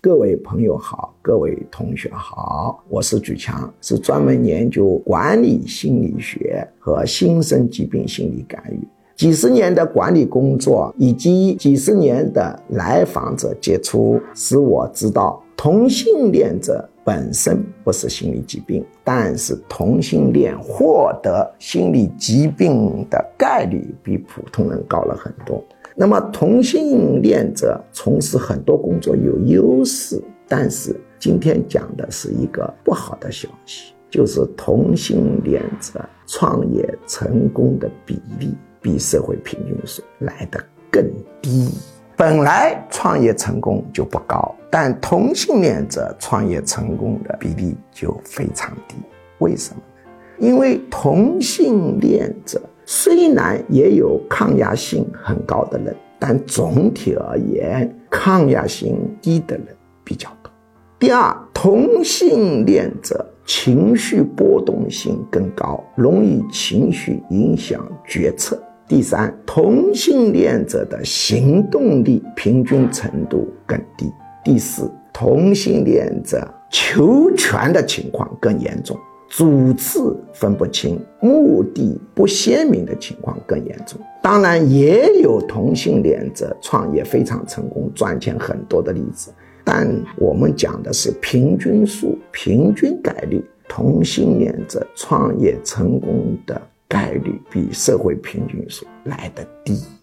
各位朋友好，各位同学好，我是举强，是专门研究管理心理学和新生疾病心理干预。几十年的管理工作以及几十年的来访者接触，使我知道同性恋者本身不是心理疾病，但是同性恋获得心理疾病的概率比普通人高了很多。那么同性恋者从事很多工作有优势，但是今天讲的是一个不好的消息，就是同性恋者创业成功的比例比社会平均数来得更低。本来创业成功就不高，但同性恋者创业成功的比例就非常低。为什么？因为同性恋者。虽然也有抗压性很高的人，但总体而言，抗压性低的人比较多。第二，同性恋者情绪波动性更高，容易情绪影响决策。第三，同性恋者的行动力平均程度更低。第四，同性恋者求全的情况更严重。主次分不清、目的不鲜明的情况更严重。当然，也有同性恋者创业非常成功、赚钱很多的例子，但我们讲的是平均数、平均概率。同性恋者创业成功的概率比社会平均数来得低。